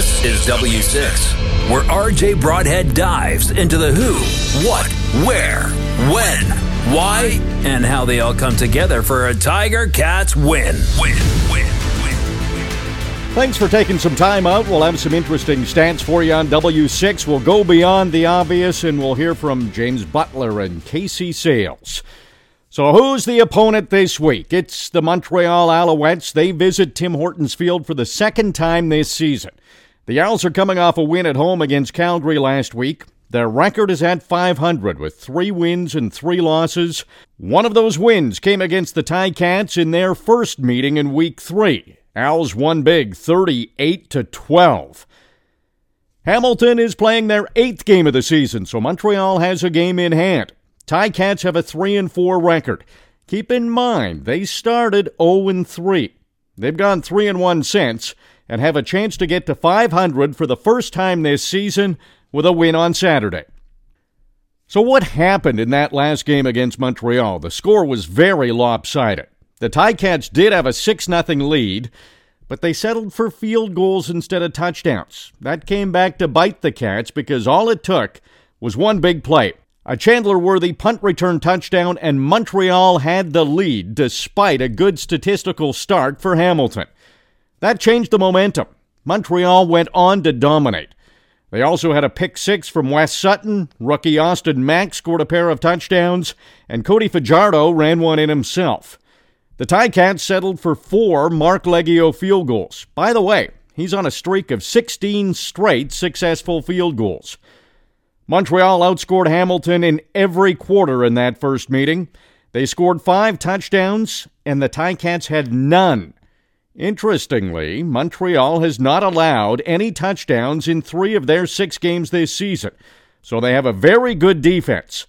This is W6, where RJ Broadhead dives into the who, what, where, when, why, and how they all come together for a Tiger Cats win. Win, win. Thanks for taking some time out. We'll have some interesting stats for you on W6. We'll go beyond the obvious and we'll hear from James Butler and Casey Sayles. So, who's the opponent this week? It's the Montreal Alouettes. They visit Tim Hortons Field for the second time this season. The Owls are coming off a win at home against Calgary last week. Their record is at 500 with three wins and three losses. One of those wins came against the Ticats in their first meeting in week three. Owls won big 38 to 12. Hamilton is playing their eighth game of the season, so Montreal has a game in hand. Ticats have a 3 and 4 record. Keep in mind, they started 0 and 3. They've gone 3 and 1 since and have a chance to get to 500 for the first time this season with a win on Saturday. So, what happened in that last game against Montreal? The score was very lopsided. The Ticats did have a 6 0 lead, but they settled for field goals instead of touchdowns. That came back to bite the Cats because all it took was one big play. A Chandler Worthy punt return touchdown, and Montreal had the lead despite a good statistical start for Hamilton. That changed the momentum. Montreal went on to dominate. They also had a pick six from Wes Sutton. Rookie Austin Mack scored a pair of touchdowns, and Cody Fajardo ran one in himself. The Ticats settled for four Marc Liegghio field goals. By the way, he's on a streak of 16 straight successful field goals. Montreal outscored Hamilton in every quarter in that first meeting. They scored five touchdowns, and the Ticats had none. Interestingly, Montreal has not allowed any touchdowns in three of their six games this season, so they have a very good defense.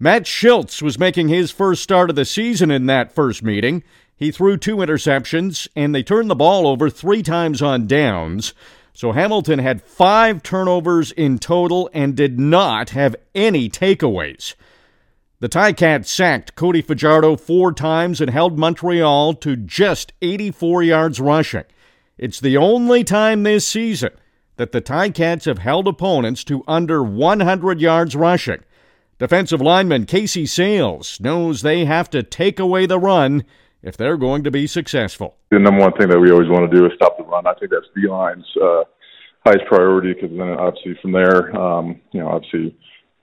Matt Shiltz was making his first start of the season in that first meeting. He threw two interceptions, and they turned the ball over three times on downs. So Hamilton had five turnovers in total and did not have any takeaways. The Ticats sacked Cody Fajardo four times and held Montreal to just 84 yards rushing. It's the only time this season that the Ticats have held opponents to under 100 yards rushing. Defensive lineman Casey Sayles knows they have to take away the run if they're going to be successful. The number one thing that we always want to do is stop the run. I think that's the line's uh, highest priority because then obviously from there, um, you know, obviously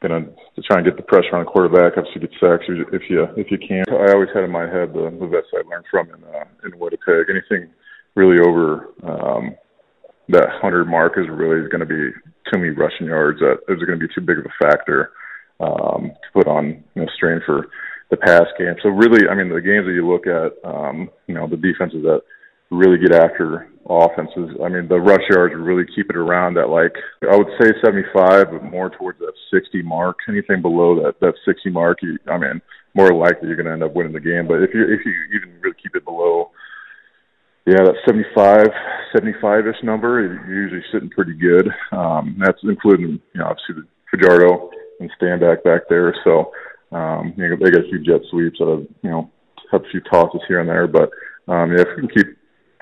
going to try and get the pressure on the quarterback. Obviously, get sacks if you if you can. I always had in my head the, the vets I learned from in uh, in Winnipeg. Anything really over um, that hundred mark is really going to be too many rushing yards. That is going to be too big of a factor um, to put on you know, strain for the pass game. So really, I mean, the games that you look at, um, you know, the defenses that really get after offenses. I mean, the rush yards really keep it around that like I would say 75, but more towards that 60 mark. Anything below that that 60 mark, you, I mean, more likely you're going to end up winning the game. But if you if you even really keep it below, yeah, that 75, 75ish number, you're usually sitting pretty good. Um, that's including you know obviously the Fajardo and Stanback back there. So um, you know, they got a few jet sweeps out you know have a few tosses here and there, but um, yeah, if we can keep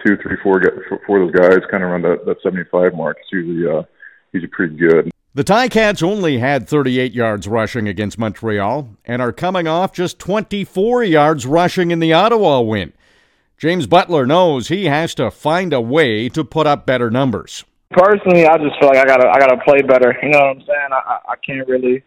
two, three, four, four of those guys kind of around that, that 75 mark, it's usually uh, usually pretty good. The Ticats only had 38 yards rushing against Montreal and are coming off just 24 yards rushing in the Ottawa win. James Butler knows he has to find a way to put up better numbers. Personally, I just feel like I gotta I gotta play better. You know what I'm saying? I I can't really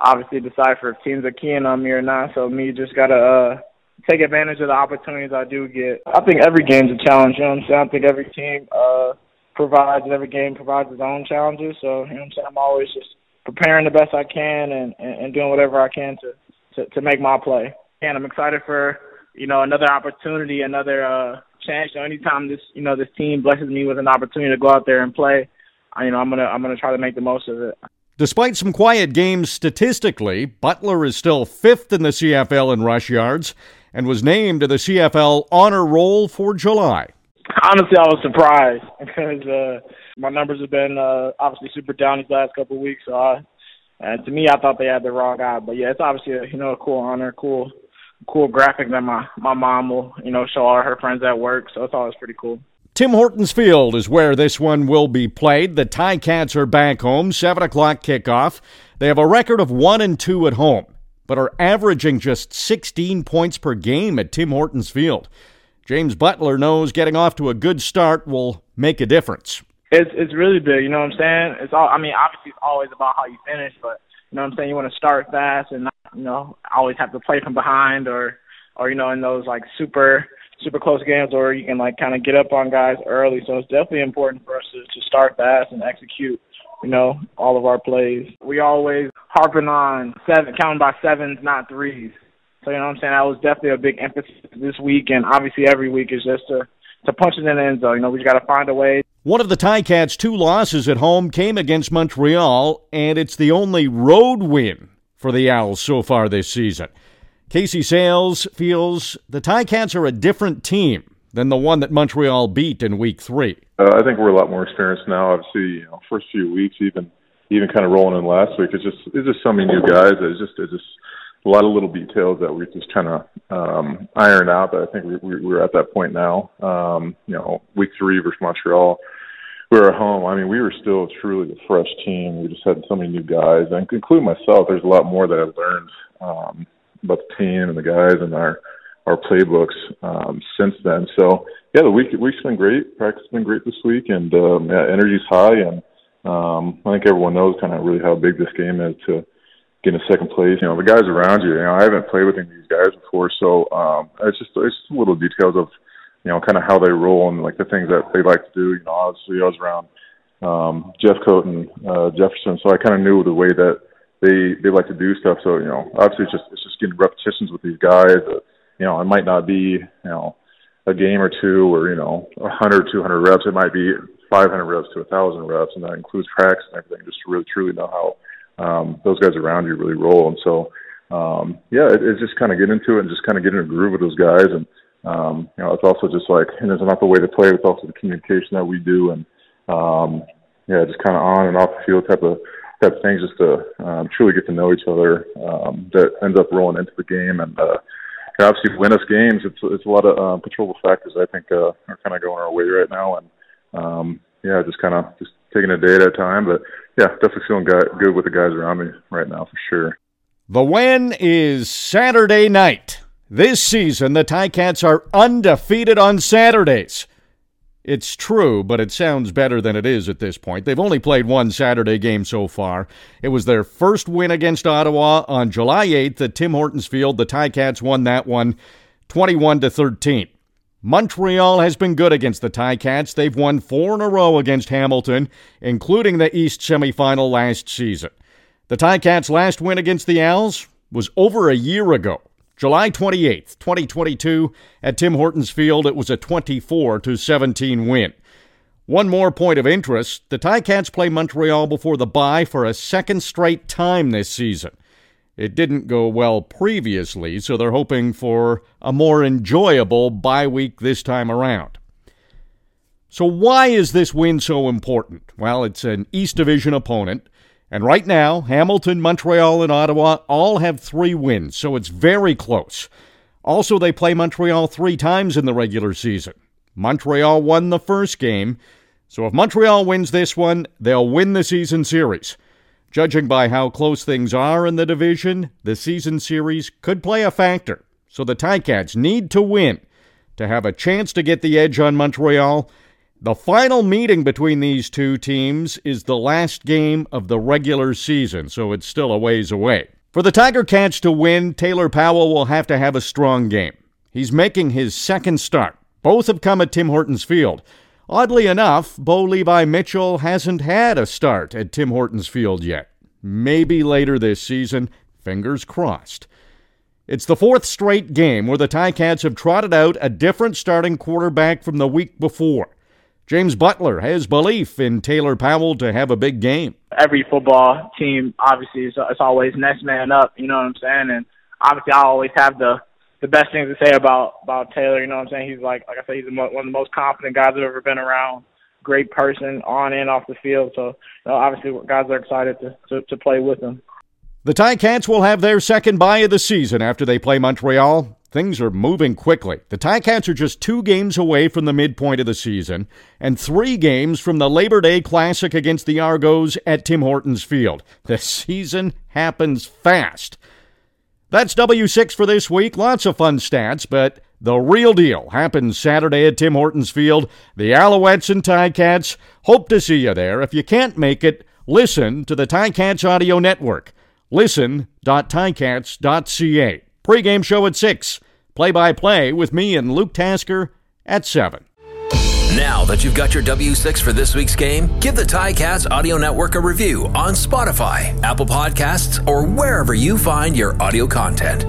obviously decipher if teams are keying on me or not. So me just gotta uh, take advantage of the opportunities I do get. I think every game's a challenge. You know what I'm saying? I think every team uh, provides every game provides its own challenges. So you know what I'm saying? I'm always just preparing the best I can and, and, and doing whatever I can to, to to make my play. And I'm excited for you know another opportunity, another uh, chance. You know, anytime this you know this team blesses me with an opportunity to go out there and play, I, you know I'm gonna I'm gonna try to make the most of it. Despite some quiet games statistically, Butler is still fifth in the CFL in rush yards and was named to the CFL honor roll for July. Honestly, I was surprised because uh, my numbers have been uh, obviously super down these last couple of weeks. So, I, and to me, I thought they had the wrong guy. But yeah, it's obviously a, you know a cool honor, cool, cool graphic that my my mom will you know show all her friends at work. So it's always pretty cool. Tim Hortons Field is where this one will be played. The Ticats are back home, 7 o'clock kickoff. They have a record of 1 and 2 at home, but are averaging just 16 points per game at Tim Hortons Field. James Butler knows getting off to a good start will make a difference. It's it's really big, you know what I'm saying? It's all I mean, obviously it's always about how you finish, but you know what I'm saying, you want to start fast and not, you know, always have to play from behind or or you know, in those like super super close games or you can like kind of get up on guys early. So it's definitely important for us to, to start fast and execute, you know, all of our plays. We always harping on seven, counting by sevens, not threes. So you know what I'm saying. That was definitely a big emphasis this week, and obviously every week is just to to punch it in the end zone. You know, we just got to find a way. One of the Ticats' two losses at home came against Montreal, and it's the only road win for the Owls so far this season. Casey Sayles feels the Ticats are a different team than the one that Montreal beat in Week Three. Uh, I think we're a lot more experienced now. Obviously, you know, first few weeks, even even kind of rolling in last week, it's just it's just so many new guys. It's just it's just a lot of little details that we just kind of um, iron out. But I think we, we, we're at that point now. Um, you know, Week Three versus Montreal we were at home. I mean, we were still truly a fresh team. We just had so many new guys, and including myself. There's a lot more that I've learned um, about the team and the guys and our our playbooks um, since then. So yeah, the week week's been great. Practice has been great this week, and um, yeah, energy's high. And um, I think everyone knows kind of really how big this game is to get in second place. You know, the guys around you. You know, I haven't played with any of these guys before, so um, it's just it's just little details of you know kind of how they roll and like the things that they like to do. You know, obviously I was around um, Jeffcoat and uh, Jefferson, so I kind of knew the way that they they like to do stuff. So you know, obviously it's just it's just getting repetitions with these guys. Uh, you know, it might not be you know a game or two or you know a hundred, two hundred reps. It might be 500 reps to thousand reps, and that includes practice and everything, just to really truly know how um, those guys around you really roll. And so, um, yeah, it, it's just kind of get into it and just kind of get in a groove with those guys. And um, you know, it's also just like, and it's not the way to play. It's also the communication that we do, and um, yeah, just kind of on and off the field type of type of things, just to um, truly get to know each other. Um, that ends up rolling into the game, and uh, obviously win us games. It's it's a lot of um, controllable factors. I think uh, are kind of going our way right now, and um, yeah, just kind of just taking a day at a time. But yeah, definitely feeling good with the guys around me right now for sure. The win is Saturday night. This season, the Ticats are undefeated on Saturdays. It's true, but it sounds better than it is at this point. They've only played one Saturday game so far. It was their first win against Ottawa on July 8th at Tim Hortons Field. The Ticats won that one 21 to 13. Montreal has been good against the Ticats. They've won four in a row against Hamilton, including the East semifinal last season. The Ticats' last win against the Owls was over a year ago. July 28th, 2022, at Tim Hortons Field, it was a 24 to 17 win. One more point of interest the Ticats play Montreal before the bye for a second straight time this season. It didn't go well previously, so they're hoping for a more enjoyable bye week this time around. So, why is this win so important? Well, it's an East Division opponent. And right now, Hamilton, Montreal, and Ottawa all have three wins, so it's very close. Also, they play Montreal three times in the regular season. Montreal won the first game, so if Montreal wins this one, they'll win the season series. Judging by how close things are in the division, the season series could play a factor, so the Ticats need to win to have a chance to get the edge on Montreal the final meeting between these two teams is the last game of the regular season, so it's still a ways away. For the Tiger Cats to win, Taylor Powell will have to have a strong game. He's making his second start. Both have come at Tim Hortons Field. Oddly enough, Bo Levi Mitchell hasn't had a start at Tim Hortons Field yet. Maybe later this season, fingers crossed. It's the fourth straight game where the Ticats have trotted out a different starting quarterback from the week before. James Butler has belief in Taylor Powell to have a big game. Every football team, obviously, is it's always next man up. You know what I'm saying? And obviously, I always have the the best things to say about about Taylor. You know what I'm saying? He's like like I said, he's one of the most confident guys I've ever been around. Great person on and off the field. So you know, obviously, guys are excited to, to to play with him. The Ticats will have their second bye of the season after they play Montreal. Things are moving quickly. The Ticats are just two games away from the midpoint of the season and three games from the Labor Day Classic against the Argos at Tim Hortons Field. The season happens fast. That's W6 for this week. Lots of fun stats, but the real deal happens Saturday at Tim Hortons Field. The Alouettes and Ticats. Hope to see you there. If you can't make it, listen to the Ticats Audio Network. Listen.ticats.ca. Pre-game show at 6. Play-by-play with me and Luke Tasker at 7. Now that you've got your W6 for this week's game, give the Ticats Audio Network a review on Spotify, Apple Podcasts, or wherever you find your audio content.